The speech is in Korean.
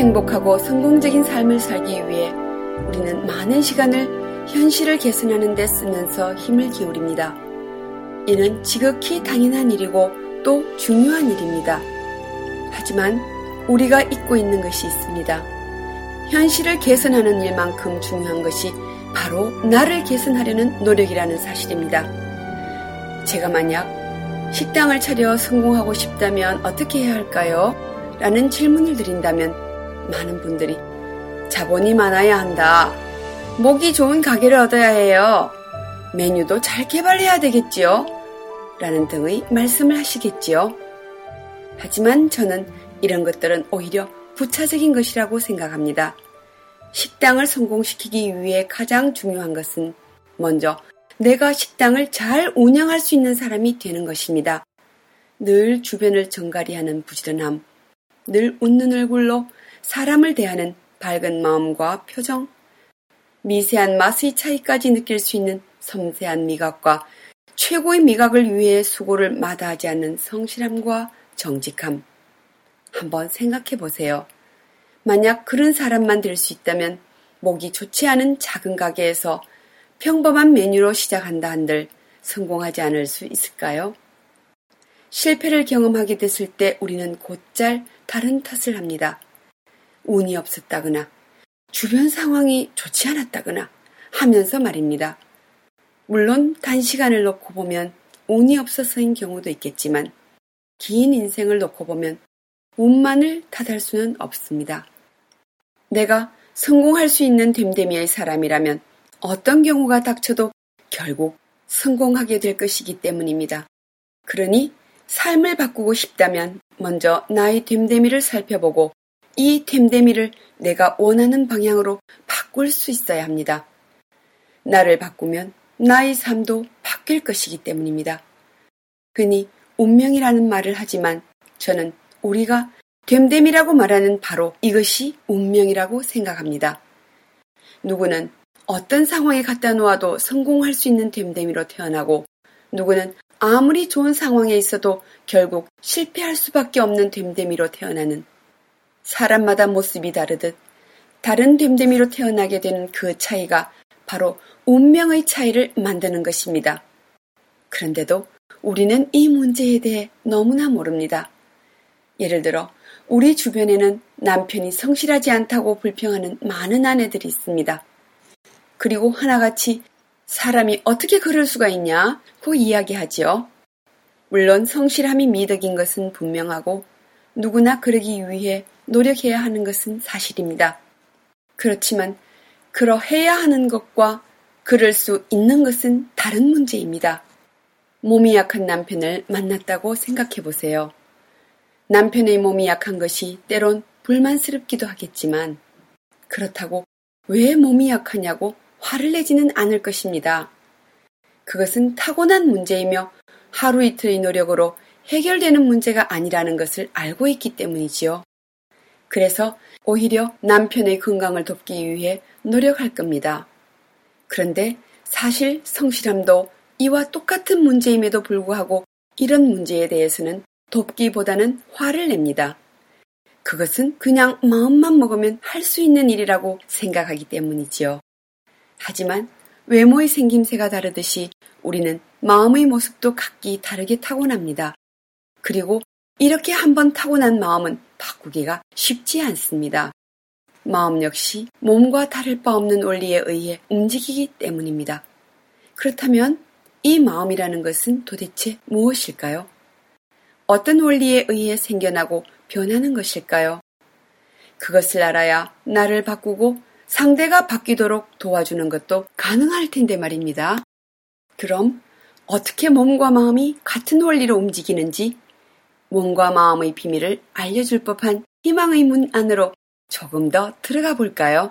행복하고 성공적인 삶을 살기 위해 우리는 많은 시간을 현실을 개선하는 데 쓰면서 힘을 기울입니다. 이는 지극히 당연한 일이고 또 중요한 일입니다. 하지만 우리가 잊고 있는 것이 있습니다. 현실을 개선하는 일만큼 중요한 것이 바로 나를 개선하려는 노력이라는 사실입니다. 제가 만약 식당을 차려 성공하고 싶다면 어떻게 해야 할까요? 라는 질문을 드린다면 많은 분들이 자본이 많아야 한다. 목이 좋은 가게를 얻어야 해요. 메뉴도 잘 개발해야 되겠지요. 라는 등의 말씀을 하시겠지요. 하지만 저는 이런 것들은 오히려 부차적인 것이라고 생각합니다. 식당을 성공시키기 위해 가장 중요한 것은 먼저 내가 식당을 잘 운영할 수 있는 사람이 되는 것입니다. 늘 주변을 정갈이하는 부지런함, 늘 웃는 얼굴로 사람을 대하는 밝은 마음과 표정, 미세한 맛의 차이까지 느낄 수 있는 섬세한 미각과 최고의 미각을 위해 수고를 마다하지 않는 성실함과 정직함. 한번 생각해 보세요. 만약 그런 사람만 될 수 있다면 목이 좋지 않은 작은 가게에서 평범한 메뉴로 시작한다 한들 성공하지 않을 수 있을까요? 실패를 경험하게 됐을 때 우리는 곧잘 다른 탓을 합니다. 운이 없었다거나 주변 상황이 좋지 않았다거나 하면서 말입니다. 물론 단시간을 놓고 보면 운이 없어서인 경우도 있겠지만 긴 인생을 놓고 보면 운만을 탓할 수는 없습니다. 내가 성공할 수 있는 됨됨이의 사람이라면 어떤 경우가 닥쳐도 결국 성공하게 될 것이기 때문입니다. 그러니 삶을 바꾸고 싶다면 먼저 나의 됨됨이를 살펴보고 이 됨됨이를 내가 원하는 방향으로 바꿀 수 있어야 합니다. 나를 바꾸면 나의 삶도 바뀔 것이기 때문입니다. 흔히 운명이라는 말을 하지만 저는 우리가 됨됨이라고 말하는 바로 이것이 운명이라고 생각합니다. 누구는 어떤 상황에 갖다 놓아도 성공할 수 있는 됨됨이로 태어나고 누구는 아무리 좋은 상황에 있어도 결국 실패할 수밖에 없는 됨됨이로 태어나는 사람마다 모습이 다르듯 다른 됨됨이로 태어나게 되는 그 차이가 바로 운명의 차이를 만드는 것입니다. 그런데도 우리는 이 문제에 대해 너무나 모릅니다. 예를 들어 우리 주변에는 남편이 성실하지 않다고 불평하는 많은 아내들이 있습니다. 그리고 하나같이 사람이 어떻게 그럴 수가 있냐 고 이야기하지요. 물론 성실함이 미덕인 것은 분명하고 누구나 그러기 위해 노력해야 하는 것은 사실입니다. 그렇지만 그러해야 하는 것과 그럴 수 있는 것은 다른 문제입니다. 몸이 약한 남편을 만났다고 생각해 보세요. 남편의 몸이 약한 것이 때론 불만스럽기도 하겠지만 그렇다고 왜 몸이 약하냐고 화를 내지는 않을 것입니다. 그것은 타고난 문제이며 하루 이틀의 노력으로 해결되는 문제가 아니라는 것을 알고 있기 때문이지요. 그래서 오히려 남편의 건강을 돕기 위해 노력할 겁니다. 그런데 사실 성실함도 이와 똑같은 문제임에도 불구하고 이런 문제에 대해서는 돕기보다는 화를 냅니다. 그것은 그냥 마음만 먹으면 할 수 있는 일이라고 생각하기 때문이지요. 하지만 외모의 생김새가 다르듯이 우리는 마음의 모습도 각기 다르게 타고납니다. 그리고 이렇게 한번 타고난 마음은 바꾸기가 쉽지 않습니다. 마음 역시 몸과 다를 바 없는 원리에 의해 움직이기 때문입니다. 그렇다면 이 마음이라는 것은 도대체 무엇일까요? 어떤 원리에 의해 생겨나고 변하는 것일까요? 그것을 알아야 나를 바꾸고 상대가 바뀌도록 도와주는 것도 가능할 텐데 말입니다. 그럼 어떻게 몸과 마음이 같은 원리로 움직이는지 몸과 마음의 비밀을 알려줄 법한 희망의 문 안으로 조금 더 들어가 볼까요?